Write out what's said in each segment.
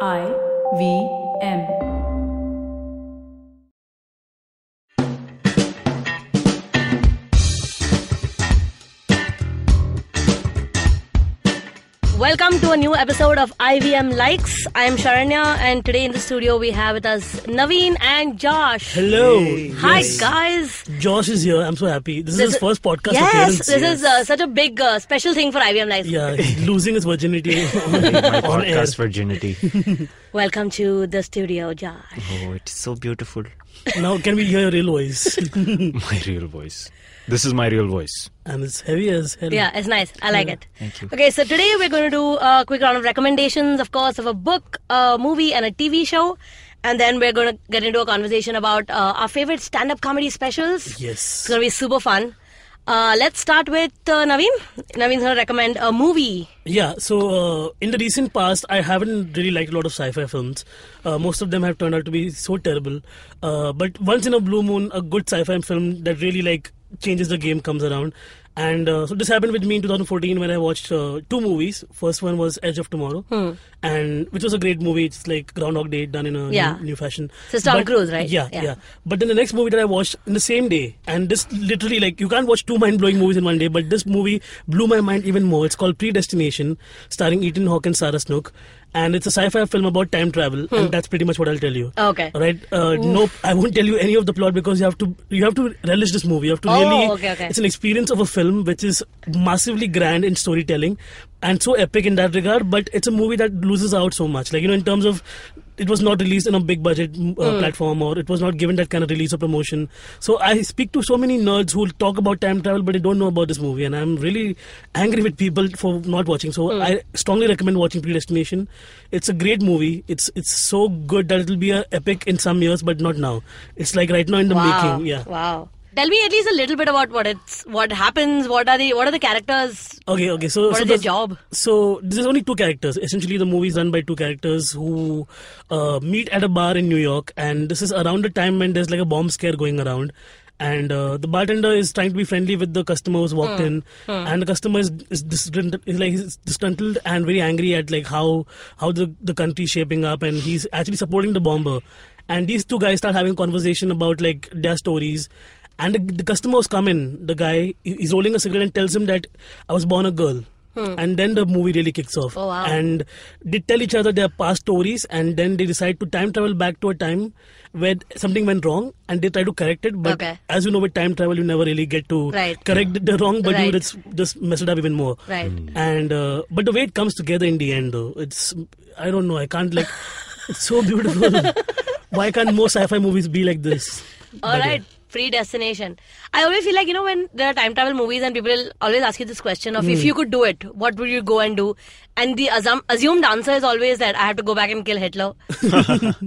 I V M. Welcome to a new episode of IVM Likes. I am Sharanya, and today in the studio we have with us Naveen and Josh. Hello. Hi, Yes. guys. Josh is here. I'm so happy. This, This is his is- first podcast yes, appearance. this is uh, such a big uh, special thing for IVM Likes. yeah, he's losing his virginity my on, on air. podcast virginity. Welcome to the studio, Josh. Oh, it's so beautiful. Now, can we hear your real voice? My real voice. This is my real voice. and it's heavy as hell. Yeah, it's nice. I like it. Thank you. Okay, so today we're going to do a quick round of recommendations, of course, of a book, a movie, and a TV show. And then we're going to get into a conversation about uh, our favorite stand up comedy specials. Yes. It's going to be super fun. Uh, let's start with uh, Naveen. Naveen's going to recommend a movie. Yeah, so uh, in the recent past, I haven't really liked a lot of sci-fi films. Uh, most of them have turned out to be so terrible. Uh, but once in a blue moon, a good sci-fi film that really like changes the game comes around. And uh, so this happened with me in 2014 when I watched uh, two movies. First one was Edge of Tomorrow, and which was a great movie. It's like Groundhog Day done in a Yeah. new, new fashion. So it's Tom But- Cruise, right? Yeah, Yeah. yeah, But then the next movie that I watched in the same day, and this literally like you can't watch two mind-blowing movies in one day, but this movie blew my mind even more. It's called Predestination, starring Ethan Hawke and Sarah Snook, and it's a sci-fi film about time travel, and that's pretty much what I'll tell you. Hmm. Okay. All right. Uh, nope. I won't tell you any of the plot because you have to you have to relish this movie. You have to Oh, really. okay, okay. It's an experience of a film which is massively grand in storytelling and so epic in that regard. But it's a movie that loses out so much. Like you know, in terms of it was not released in a big budget mm, uh, Hmm. platform or it was not given that kind of release or promotion. So I speak to so many nerds who talk about time travel but they don't know about this movie and I'm really angry with people for not watching. So Hmm. I strongly recommend watching Predestination. It's a great movie. It's it's so good that it'll be a epic in some years but not now. It's like right now in the wow. making. Yeah. Wow. Tell me at least a little bit about what it's, what happens, what are the, what are the characters, Okay, okay. So, what so is their the- job? So there's only two characters. Essentially, the movie is run by two characters who uh, meet at a bar in New York, and this is around the time when there's like a bomb scare going around. And uh, the bartender is trying to be friendly with the customer who's walked Hmm. in, and the customer is is, disgruntled, is like he's disgruntled and very angry at like how how the the country's shaping up, and he's actually supporting the bomber. And these two guys start having conversation about like their stories. And the, the customers come in. The guy he- he's rolling a cigarette and tells him that I was born a girl and then the movie really kicks off Hmm. Oh, wow. and they tell each other their past stories and then they decide to time travel back to a time where something went wrong and they try to correct it but Okay. as you know with time travel you never really get to Right. correct the wrong but you just, just mess it up even more Right. and uh, but the way it comes together in the end though it's i don't know i can't like it's so beautiful why can't more sci-fi movies be like this All But, right, predestination. I always feel like, you know, when there are time travel movies and people always ask you this question of if Hmm. you could do it, what would you go and do? And the assum- assumed answer is always that I have to go back and kill Hitler.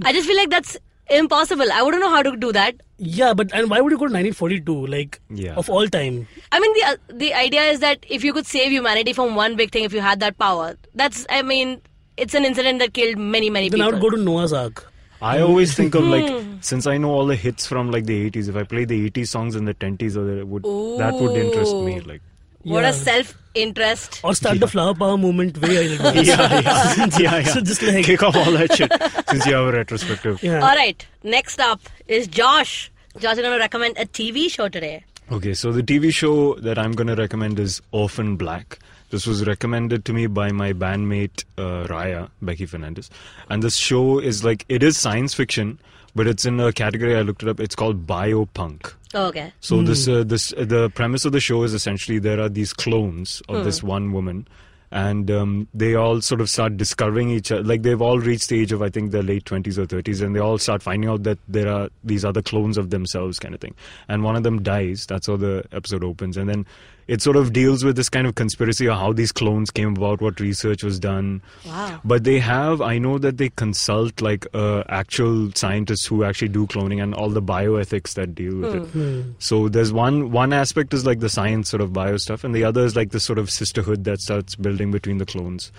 I just feel like that's impossible. I wouldn't know how to do that. yeah but and why would you go to 1942 like Yeah. of all time I mean, the uh, the idea is that if you could save humanity from one big thing, if you had that power, that's, I mean, it's an incident that killed many, many then i people. would go to noah's ark I always think of like Hmm. since I know all the hits from like the 80s. If I play the 80s songs in the 20s, or that would that would interest me. Like what a self interest. or start the flower power movement way yeah, yeah, yeah, yeah. So just like- kick off all that shit since you have a retrospective. Yeah. All right, next up is Josh. Josh is going to recommend a TV show today. Okay, so the TV show that I'm going to recommend is Orphan Black. This was recommended to me by my bandmate uh, Raya, Becky Fernandez. And this show is like, it is science fiction, but it's in a category I looked it up. It's called biopunk. Oh, okay. So this uh, this uh, the premise of the show is essentially there are these clones of this one woman, and um, they all sort of start discovering each other. Like they've all reached the age of I think their late twenties or thirties, and they all start finding out that there are these other clones of themselves, kind of thing. And one of them dies. That's how the episode opens, and then it sort of deals with this kind of conspiracy of how these clones came about, what research was done. Wow. But they have, I know that they consult like uh, actual scientists who actually do cloning and all the bioethics that deal with it. Hmm. Hmm. So there's one one aspect is like the science sort of bio stuff, and the other is like the sort of sisterhood that starts building between the clones.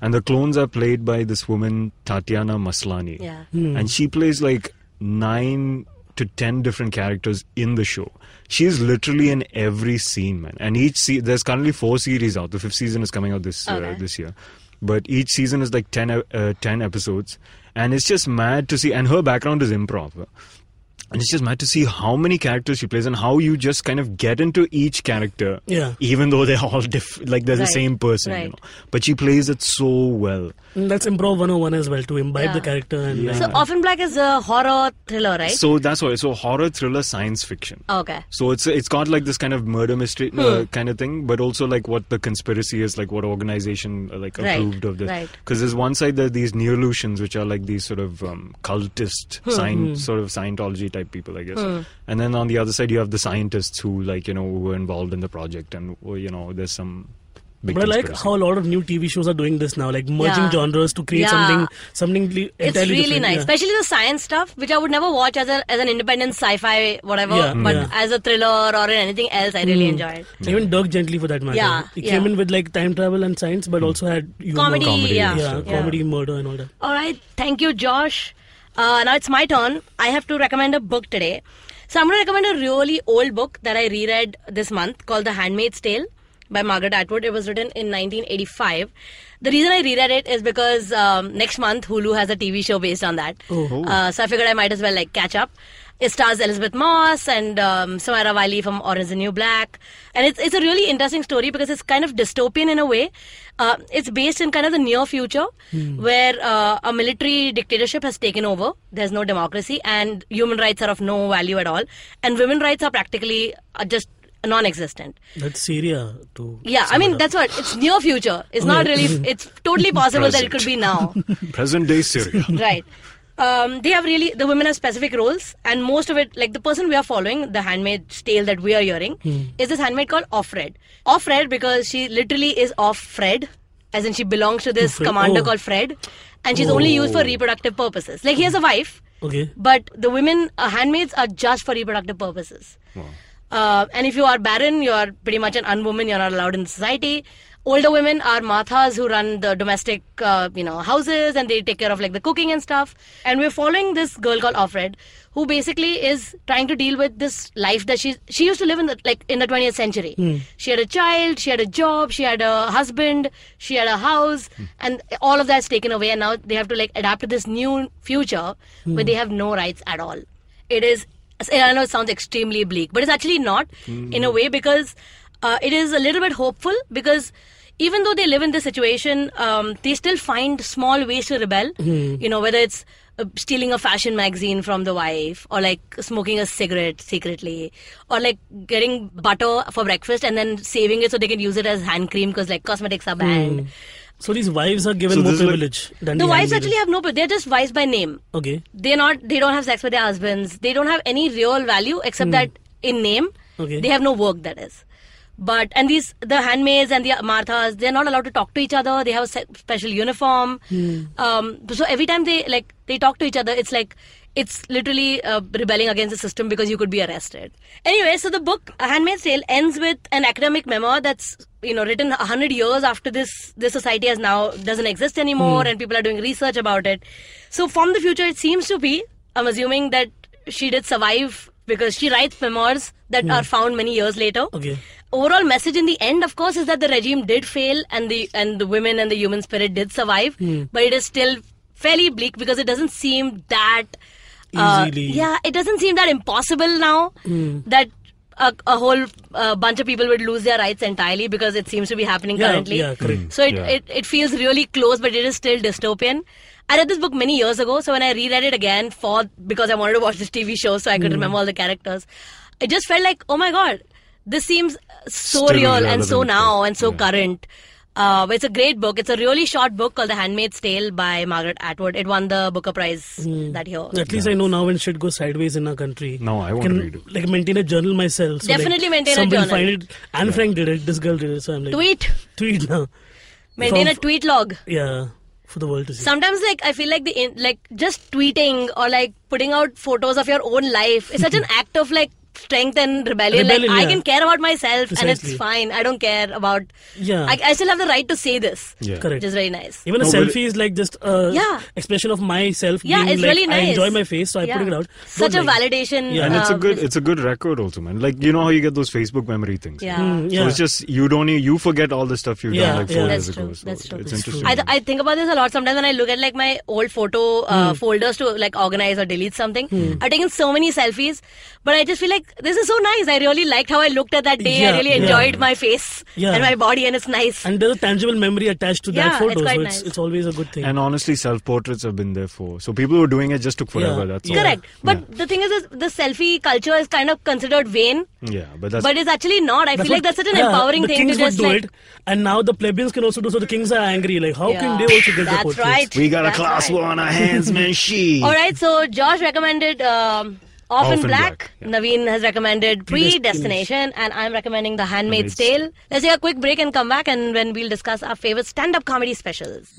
And the clones are played by this woman Tatiana Maslany, Yeah. Hmm. and she plays like nine to ten different characters in the show. She's literally in every scene, man. And each se- there's currently four series out. The fifth season is coming out this Okay. uh, this year. but each season is like 10, e- uh, 10 episodes. And it's just mad to see. And her background is improv. And it's just mad to see how many characters she plays and how you just kind of get into each character. Yeah. Even though they're all different, like they're the same person, right. you know. But she plays it so well. And that's improv 101 as well to imbibe Yeah. the character and Yeah. So Orphan Black is a horror thriller, right? So that's why. So horror, thriller, science fiction. okay. So it's it's got like this kind of murder mystery Hmm. uh, kind of thing, but also like what the conspiracy is, like what organization uh, like Right, approved of this. right. Because there's one side there are these Neolutions, which are like these sort of um, cultist, Hmm. scient- sort of Scientology type people, I guess. And then on the other side, you have the scientists who like you know who were involved in the project, and uh, you know there's some. Big But I like how a lot of new TV shows are doing this now, like merging Yeah. genres to create Yeah. something something le- It's really different. nice, Yeah. especially the science stuff, which I would never watch as, a, as an independent sci-fi whatever. Yeah, but yeah. as a thriller or in anything else, I really enjoy it. Even Dirk Gently for that matter. Yeah, he yeah. came in with like time travel and science, but also had humor. Comedy, Comedy yeah, and yeah, comedy, murder, and all that. All right, thank you, Josh. Uh, now it's my turn. I have to recommend a book today. So I'm going to recommend a really old book that I reread this month called The Handmaid's Tale by Margaret Atwood. It was written in 1985. The reason I reread it is because um, next month Hulu has a TV show based on that. Oh. Uh, so I figured I might as well like catch up. It stars Elisabeth Moss and um, Samira Wiley from Orange is the New Black, and it's it's a really interesting story because it's kind of dystopian in a way. Uh, it's based in kind of the near future where uh, a military dictatorship has taken over. There's no democracy, and human rights are of no value at all, and women rights are practically uh, just non-existent. That's Syria too. Yeah, I mean that's what it's near future. It's not really. It's totally possible that it could be now. present day Syria. right. Um, they have really the women have specific roles, and most of it, like the person we are following, the handmaid's tale that we are hearing, is this handmaid called Offred. Offred because she literally is off Fred, as in she belongs to this Fred, commander oh. called Fred, and she's only used for reproductive purposes. Like he has a wife, Okay. but the women uh, handmaids are just for reproductive purposes. Uh, and if you are barren, you are pretty much an unwoman. You're not allowed in society. Older women are marthas who run the domestic, uh, you know, houses and they take care of like the cooking and stuff. And we're following this girl called Offred, who basically is trying to deal with this life that she she used to live in the like in the 20th century. Hmm. She had a child, she had a job, she had a husband, she had a house, hmm. and all of that's taken away. And now they have to like adapt to this new future hmm. where they have no rights at all. It is I know it sounds extremely bleak, but it's actually not in a way because uh, it is a little bit hopeful because even though they live in this situation, um, they still find small ways to rebel. You know, whether it's uh, stealing a fashion magazine from the wife or like smoking a cigarette secretly or like getting butter for breakfast and then saving it so they can use it as hand cream because like cosmetics are banned. So these wives are given So more this is like- privilege than The the wives actually have no, they're just wives by name Okay. they're not they don't have sex with their husbands they don't have any real value except that in name Okay. they have no work that is but and these the handmaids and the marthas they're not allowed to talk to each other. They have a special uniform. Um, so every time they like they talk to each other it's like it's literally uh, rebelling against the system because you could be arrested. Anyway so the book A handmaid's tale ends with an academic memoir that's you know written 100 years after this this society has now doesn't exist anymore and people are doing research about it. So from the future it seems to be i'm assuming that she did survive because she writes memoirs that are found many years later. Okay. Overall message in the end of course is that the regime did fail and the and the women and the human spirit did survive but it is still fairly bleak because it doesn't seem that uh, Easily. yeah it doesn't seem that impossible now that a, a whole uh, bunch of people would lose their rights entirely because it seems to be happening Yeah, currently yeah, correct. so it, Yeah. it, it feels really close but it is still dystopian I read this book many years ago, so when I reread it again for because I wanted to watch this TV show, so I could remember all the characters, it just felt like, oh my god, this seems so Still real and so now and so yeah. current. Uh, it's a great book. It's a really short book called The Handmaid's Tale by Margaret Atwood. It won the Booker Prize that year. At least I know now when shit goes sideways in our country. No, I want can, to read it. Like maintain a journal myself. So Definitely like, maintain a journal. somebody journal. find it. Anne Frank did it. This girl did it. So I'm like Tweet. tweet now. Maintain From- a tweet log. Yeah, for the world to see. Sometimes, like I feel like the in, like just tweeting or like putting out photos of your own life is such an act of like strength and rebellion. Rebellion, like I can care about myself and it's fine. I don't care about. Yeah. I, I still have the right to say this. Yeah. Correct. Which is very nice. Even a No, but selfie is like just a Yeah. expression of myself. Yeah, being it's like, really nice. I enjoy my face, so I put it out. Such Don't a like- validation. Yeah. and it's a um, good it's a good record also man like you know how you get those facebook memory things Yeah. Mm, so yeah. it's just you don't you forget all the stuff you've Yeah, done like four yeah. years That's ago true, so that's true. it's interesting I, th- I think about this a lot sometimes when I look at like my old photo Hmm. uh, folders to like organize or delete something. I've taken so many selfies, but I just feel like this is so nice. I really liked how I looked at that day. I Yeah, really yeah. enjoyed my face Yeah. and my body, and it's nice. And there's a tangible memory attached to Yeah, that it's photo, quite so nice. it's, it's always a good thing. and honestly self portraits have been there for so people who are doing it just took forever Yeah, that's yeah. all Correct. But Yeah. the thing is, is, the selfie culture is kind of considered vain, yeah but that's but it's actually not. I That's feel like that's such an yeah, empowering the thing kings to just would do like. it, and now the plebeians can also do. So the kings are angry. Like, how can they also get the That's portraits? right. we got a class right. war on our hands man she All right, so Josh recommended um, Off, Orphan Black. Black, yeah. Naveen has recommended Predestination. And I'm recommending The Handmaid's Tale. Let's take a quick break and come back, and when we'll discuss our favorite stand-up comedy specials.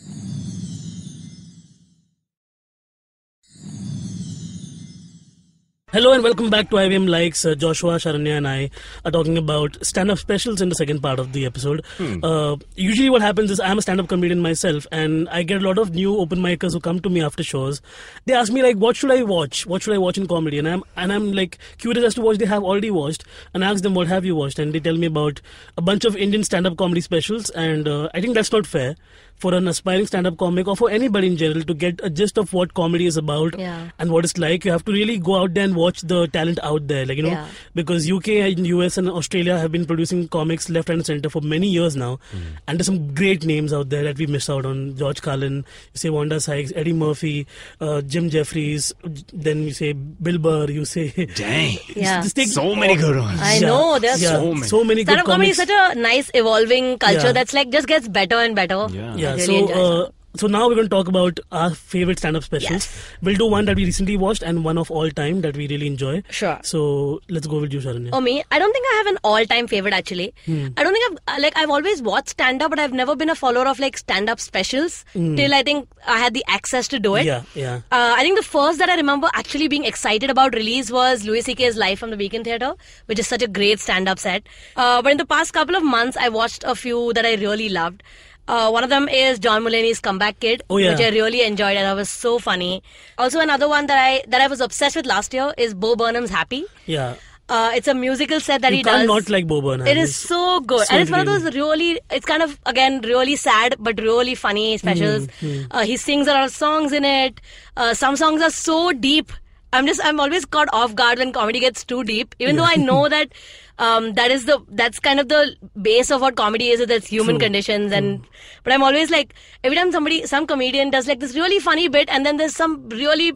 Hello and welcome back to IVM Likes. Uh, Joshua, Sharanya, and I are talking about stand-up specials in the second part of the episode. Uh, usually, what happens is I'm a stand-up comedian myself, and I get a lot of new open micers who come to me after shows. They ask me like, "What should I watch? What should I watch in comedy?" And I'm and I'm like curious as to what they have already watched, and I ask them, "What have you watched?" And they tell me about a bunch of Indian stand-up comedy specials, and uh, I think that's not fair for an aspiring stand-up comic or for anybody in general to get a gist of what comedy is about Yeah. and what it's like. You have to really go out there and watch the talent out there, like you know, Yeah. because UK and US and Australia have been producing comics left and center for many years now, and there's some great names out there that we miss out on. George Carlin, you say Wanda Sykes, Eddie Murphy, uh, Jim Jefferies, then you say Bill Burr, you say dang Yeah. Just take- so many good ones I know, there's yeah, so many. so many Stand-up comedy is such a nice evolving culture Yeah. that's like just gets better and better. Yeah. Yeah, really so uh, so now we're going to talk about our favorite stand-up specials. Yes. We'll do one that we recently watched and one of all time that we really enjoy. Sure. So let's go with you, Sharanya. Oh me, I don't think I have an all-time favorite actually. Hmm. I don't think I've uh, like I've always watched stand-up, but I've never been a follower of like stand-up specials till I think I had the access to do it. Hmm. yeah, yeah. Uh, I think the first that I remember actually being excited about release was Louis C.K.'s Live from the Beacon Theatre, which is such a great stand-up set. Uh, but in the past couple of months, I watched a few that I really loved. Uh, one of them is John Mulaney's Comeback Kid, Oh, yeah. which I really enjoyed and that was so funny. Also, another one that I that I was obsessed with last year is Bo Burnham's Happy. Yeah. Uh, it's a musical set that you he can't does. not like Bo Burnham. It is so good, so and it's one of those really. It's kind of again really sad but really funny specials. Mm-hmm. Uh, he sings a lot of songs in it. Uh, some songs are so deep. I'm just I'm always caught off guard when comedy gets too deep, even though I know that um, that is the that's kind of the base of what comedy is. That's human True. conditions, and but I'm always like every time somebody some comedian does like this really funny bit, and then there's some really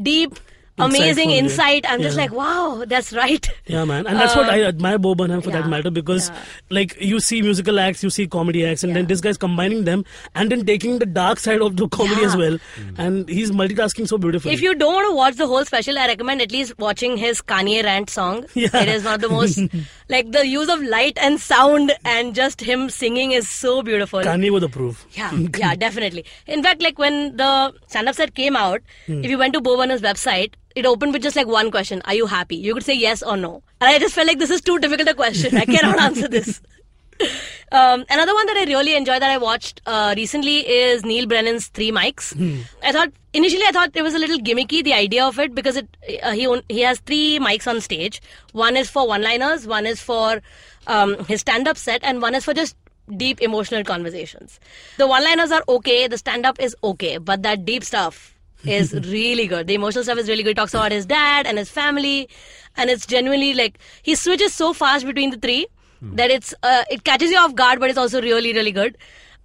deep. Amazing Insightful, yeah. insight. I'm just Yeah. like, wow, that's right. Yeah, man, and that's what Uh, I admire Bo Burnham for that matter because, yeah. like, you see musical acts, you see comedy acts, and then this guy's combining them and then taking the dark side of the comedy Yeah. as well, and he's multitasking so beautifully. If you don't want to watch the whole special, I recommend at least watching his Kanye rant song. Yeah. It is one of the most like the use of light and sound and just him singing is so beautiful. Kanye would approve. yeah, yeah, definitely. In fact, like when the stand-up set came out, Hmm. if you went to Bo Burnham's website, it opened with just like one question: Are you happy? You could say yes or no. And I just felt like this is too difficult a question. I cannot answer this. Um, another one that I really enjoyed that I watched uh, recently is Neal Brennan's Three Mics. I thought initially I thought it was a little gimmicky the idea of it because it uh, he own, he has three mics on stage. One is for one-liners, one is for um, his stand-up set, and one is for just deep emotional conversations. The one-liners are okay, the stand-up is okay, but that deep stuff is really good. The emotional stuff is really good. He talks about his dad and his family, and it's genuinely like he switches so fast between the three that it's uh, it catches you off guard, but it's also really really good.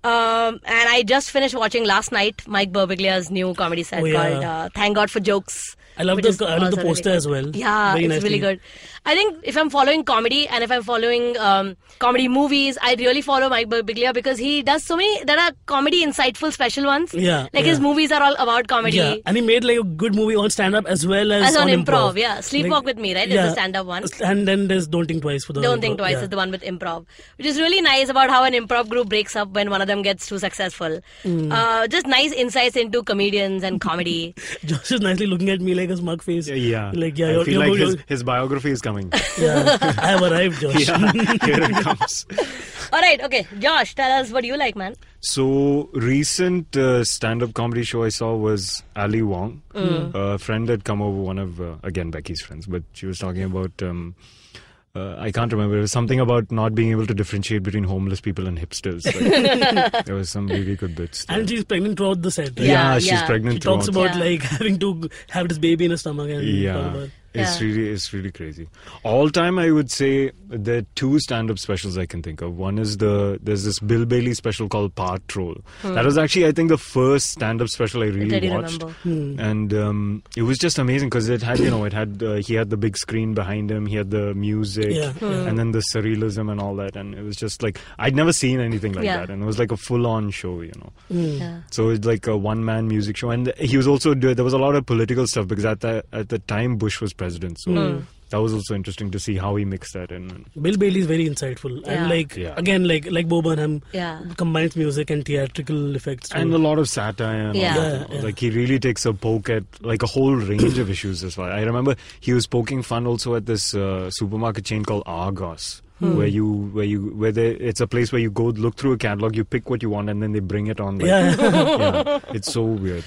Um, and I just finished watching last night Mike Birbiglia's new comedy set Oh, yeah. called uh, "Thank God for Jokes." I love the- I love the also really poster as well. Yeah, Very it's really good. I think if I'm following comedy and if I'm following um, comedy movies, I really follow Mike Birbiglia because he does so many. There are comedy insightful special ones. Yeah, like his movies are all about comedy. Yeah, and he made like a good movie on stand-up as well as, As on improv, improv. yeah. Sleepwalk with Me, right, is the stand-up one. And then there's Don't Think Twice for the Don't think twice yeah. is the one with improv, which is really nice about how an improv group breaks up when one of them gets too successful. Uh, just nice insights into comedians and comedy. Josh is nicely looking at me like a smug face. Yeah. Like, yeah, I you're, feel you're, like you're- his, his biography is coming. yeah, I have arrived, Josh. yeah, here it comes. All right, okay, Josh, tell us what you like, man. So recent uh, stand-up comedy show I saw was Ali Wong. Mm. A friend had come over, one of uh, again Becky's friends, but she was talking about. Um, uh, I can't remember. It was something about not being able to differentiate between homeless people and hipsters. Like, there was some really good bits. there. And she's pregnant throughout the set. right? Yeah, she's yeah. pregnant. She talks about Yeah. like having to have this baby in her stomach and blah, yeah blah. It's Yeah. really it's really crazy all time i would say there are two stand-up specials i can think of one is the there's this bill bailey special called part troll that was actually i think the first stand-up special i really Did you watched remember? and um, it was just amazing because it had you know it had uh, he had the big screen behind him he had the music Yeah. and then the surrealism and all that and it was just like i'd never seen anything like Yeah. that and it was like a full-on show you know Yeah. so it's like a one-man music show, and he was also doing. There was a lot of political stuff because at the at the time Bush was president, so Hmm. that was also interesting to see how he mixed that in. Bill Bailey is very insightful Yeah. and like Yeah. again like like Bo Burnham Yeah. combines music and theatrical effects. too. And a lot of satire, and Yeah. all Yeah, you yeah. like he really takes a poke at like a whole range of issues as well. I remember he was poking fun also at this uh, supermarket chain called Argos, Hmm. where you where you where they, it's a place where you go look through a catalog, you pick what you want, and then they bring it on. Like, yeah, yeah, it's so weird.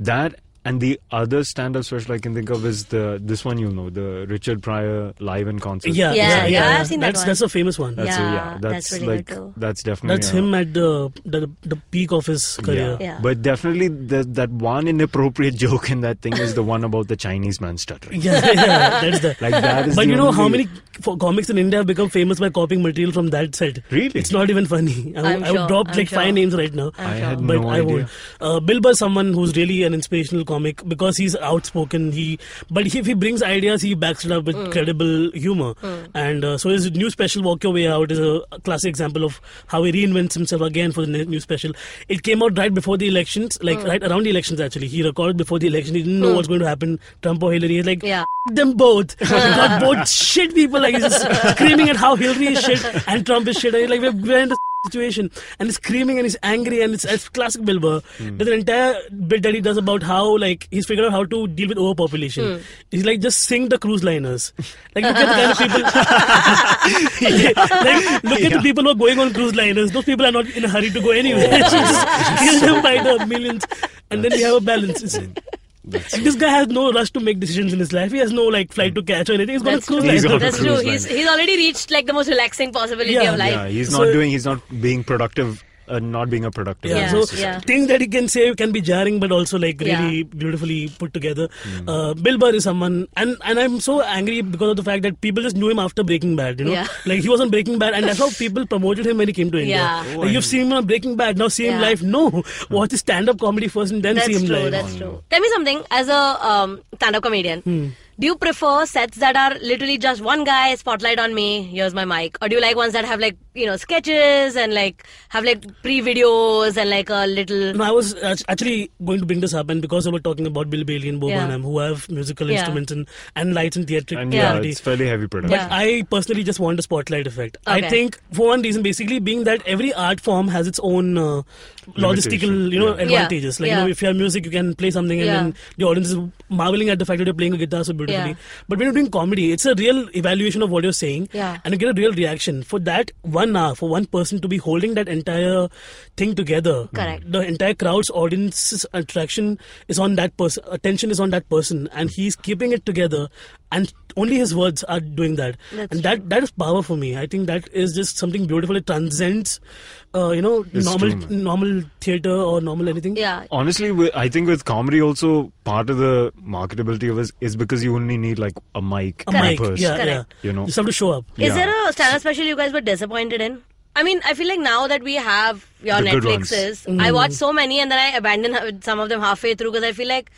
That and the other stand-up special I can think of is the this one you know the Richard Pryor live in concert. yeah, Yeah, yeah, I've seen that that's one. that's a famous one. That's Yeah, a, yeah, that's that's, really like good too. that's definitely That's a- him at the, the the peak of his career. Yeah. But definitely the, that one inappropriate joke in that thing is the one about the Chinese man stuttering. Yeah, yeah, that's the. Like that is but the you know how many for comics in India have become famous by copying material from that set? Really? It's not even funny. I, I'm would- I would sure, drop I'm like sure. five names right now. I'm I sure. had but no I idea. won't. Uh, Bill Burr someone who's really an inspirational comic because he's outspoken. He, but if he brings ideas, he backs it up with Mm. credible humor. And uh, so his new special "Walk Your Way Out" is a classic example of how he reinvents himself again for the new special. It came out right before the elections, like Mm. right around the elections. Actually, he recorded before the election. He didn't know what's going to happen, Trump or Hillary. He's like, Yeah. them both. Got both shit people like he's just screaming at how Hillary is shit and Trump is shit. And he's like we're, we're situation and he's screaming and he's angry and it's, it's classic Bill Burr. There's an entire bit that he does about how like he's figured out how to deal with overpopulation. Hmm. He's like just sing the cruise liners. Like look at the kind of people. like look at the people who are going on cruise liners. Those people are not in a hurry to go anywhere. just kill them by the millions, and then we have a balance. It's, like, this guy has no rush to make decisions in his life. He has no like flight to catch or anything. He's got That's a cruise. He's liner. got a That's true. He's he's already reached like the most relaxing possibility Yeah. of life. Yeah, he's So- not doing. He's not being productive. Uh, not being a productive. Yeah, Yeah, so yeah. things that he can say can be jarring, but also like really Yeah. beautifully put together. Hmm. Uh, Bill Burr is someone, and and I'm so angry because of the fact that people just knew him after Breaking Bad. You know, Yeah. like he was on Breaking Bad, and that's how people promoted him when he came to India. Yeah. Oh, Like, you've seen him on Breaking Bad, now see him Yeah. live. No, watch his stand-up comedy first, and then That's see him true. live. That's true. Tell me something. As a um, stand-up comedian, Hmm. Do you prefer sets that are literally just one guy, spotlight on me, here's my mic, or do you like ones that have like you know sketches and like have like pre-videos and like a little? No, I was actually going to bring this up, and because we were talking about Bill Bailey and Bo Yeah. Burnham, who have musical Yeah. instruments and, and lights and theatric and Yeah. yeah, it's fairly heavy production. But Yeah. I personally just want a spotlight effect. I think for one reason, basically being that every art form has its own uh, logistical, you know, yeah. advantages. Like you know, if you have music, you can play something, and Yeah. then the audience is marveling at the fact that you're playing a guitar so beautifully. Yeah. But when you're doing comedy, it's a real evaluation of what you're saying, Yeah. and you get a real reaction. For that one hour, for one person to be holding that entire thing together, Correct. the entire crowd's audience's attraction is on that person, attention is on that person, and he's keeping it together, and only his words are doing that, That's and that that is power for me. I think that is just something beautiful. It transcends, uh, you know, It's normal true, normal theater or normal anything. Yeah. Honestly, I think with comedy also part of the marketability of it is because you only need like a mic, A and mic, person, yeah, yeah. Correct. You know, just have to show up. Is Yeah. there a stand-up special you guys were disappointed in? I mean, I feel like now that we have your The. Netflixes, Mm. I watch so many and then I abandon some of them halfway through because I feel like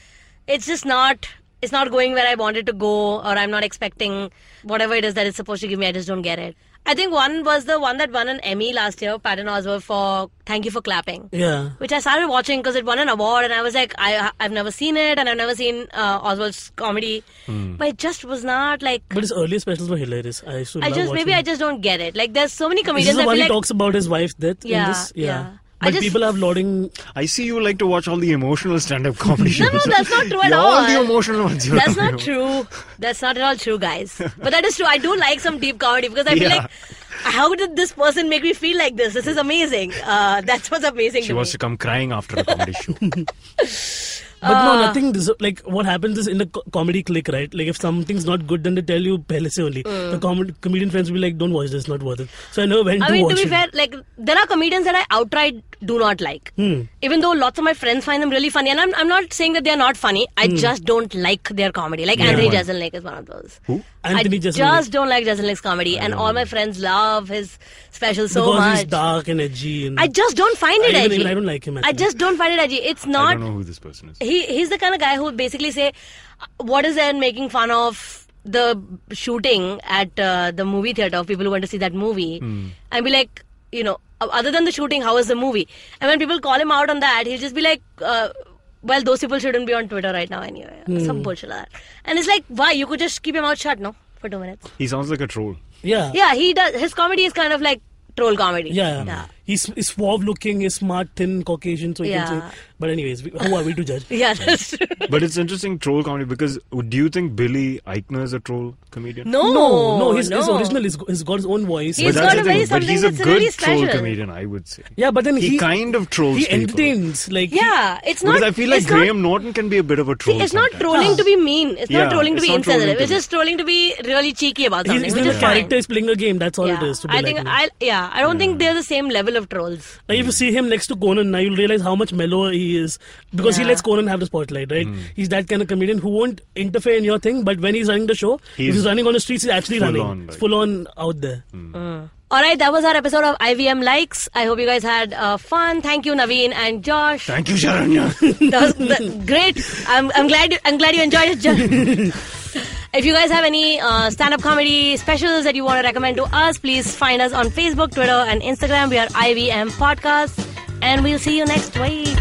it's just not it's not going where I wanted to go or I'm not expecting whatever it is that it's supposed to give me. I just don't get it. I think one was the one that won an Emmy last year, Patton Oswalt for Thank You for Clapping. Yeah. Which I started watching because it won an award, and I was like, I I've never seen it, and I've never seen uh, Oswalt's comedy, but it just was not like. But his earlier specials were hilarious. I I just maybe watching I just don't get it. Like there's so many comedians. This is the one feel he like talks about his wife's death Yeah, in this. Yeah. yeah. I But just- people have lauding. I see you like to watch all the emotional stand-up comedy no, shows. no, that's not true at all. all the emotional ones. you're That's talking not about. true. That's not at all true, guys. But that is true. I do like some deep comedy because I feel Yeah. like, how did this person make me feel like this? This is amazing. Uh, that's what's amazing She to wants me. to come crying after a comedy show. But Uh. no, nothing. This, like what happens is in the co- comedy click, right? Like if something's not good, then they tell you pehle se only. The com- comedian friends will be like, "Don't watch this, not worth it." So I never went Mm. I to mean, watch to be it. fair, like there are comedians that I outright do not like. Hmm. Even though lots of my friends find them really funny, and I'm, I'm not saying that they are not funny. I Hmm. just don't like their comedy. Like Yeah. Anthony One. Jeselnik is one of those. Who? Anthony I Jeselnik. just don't like Jeselnik's comedy, and all my friends love his specials so because much. he's dark and edgy. And I just don't find it I edgy. even I don't like him, I just don't find it edgy. It's not. I don't know who this person is. He he's the kind of guy who would basically say, "What is there in making fun of the shooting at uh, the movie theater of people who went to see that movie?" Hmm. And be like, you know, other than the shooting, how was the movie? And when people call him out on that, he'll just be like. Uh, well, those people shouldn't be on Twitter right now anyway. Hmm. Some bullshit like that. And it's like, why? You could just keep your mouth shut, no? For two minutes. He sounds like a troll. yeah, Yeah, he does. His comedy is kind of like troll comedy. yeah, Yeah. He's, he's suave looking, he's smart, thin, Caucasian, so you Yeah. can say. But anyways, we- who are we to judge? Yeah, that's true. But it's interesting troll comedy because do you think Billy Eichner is a troll comedian? No, No, no, his, no. his original is he's got his own voice. He's but got that's a the very thing. But he's a something that's good really troll special. comedian, I would say. yeah, but then He, he kind of trolls he people. entertains like Yeah, it's not. Because I feel like it's not- Graham Norton can be a bit of a troll. See, it's not sometimes. trolling to be mean. It's Yeah, not trolling to it's be not trolling insensitive. to It's be- just trolling to be really cheeky about He's, something, he's which the is fine. character is playing a game. That's all it is. I think. I yeah. I don't think they're the same level of trolls. Like if you see him next to Conan, now you'll realize how much mellower he is because he lets Conan have the spotlight, right? Hmm. He's that kind of comedian who won't interfere in your thing, but when he's running the show, if He's he's running on the streets, he's actually full running, on, It's like- full on out there. Hmm. Uh. All right, that was our episode of IVM likes. I hope you guys had uh, fun. Thank you, Naveen and Josh. Thank you, Sharanya. that was that- great. I'm, I'm glad you, I'm glad you enjoyed it. Jo- if you guys have any uh, stand-up comedy specials that you want to recommend to us, please find us on Facebook, Twitter, and Instagram. We are IVM Podcast, and we'll see you next week.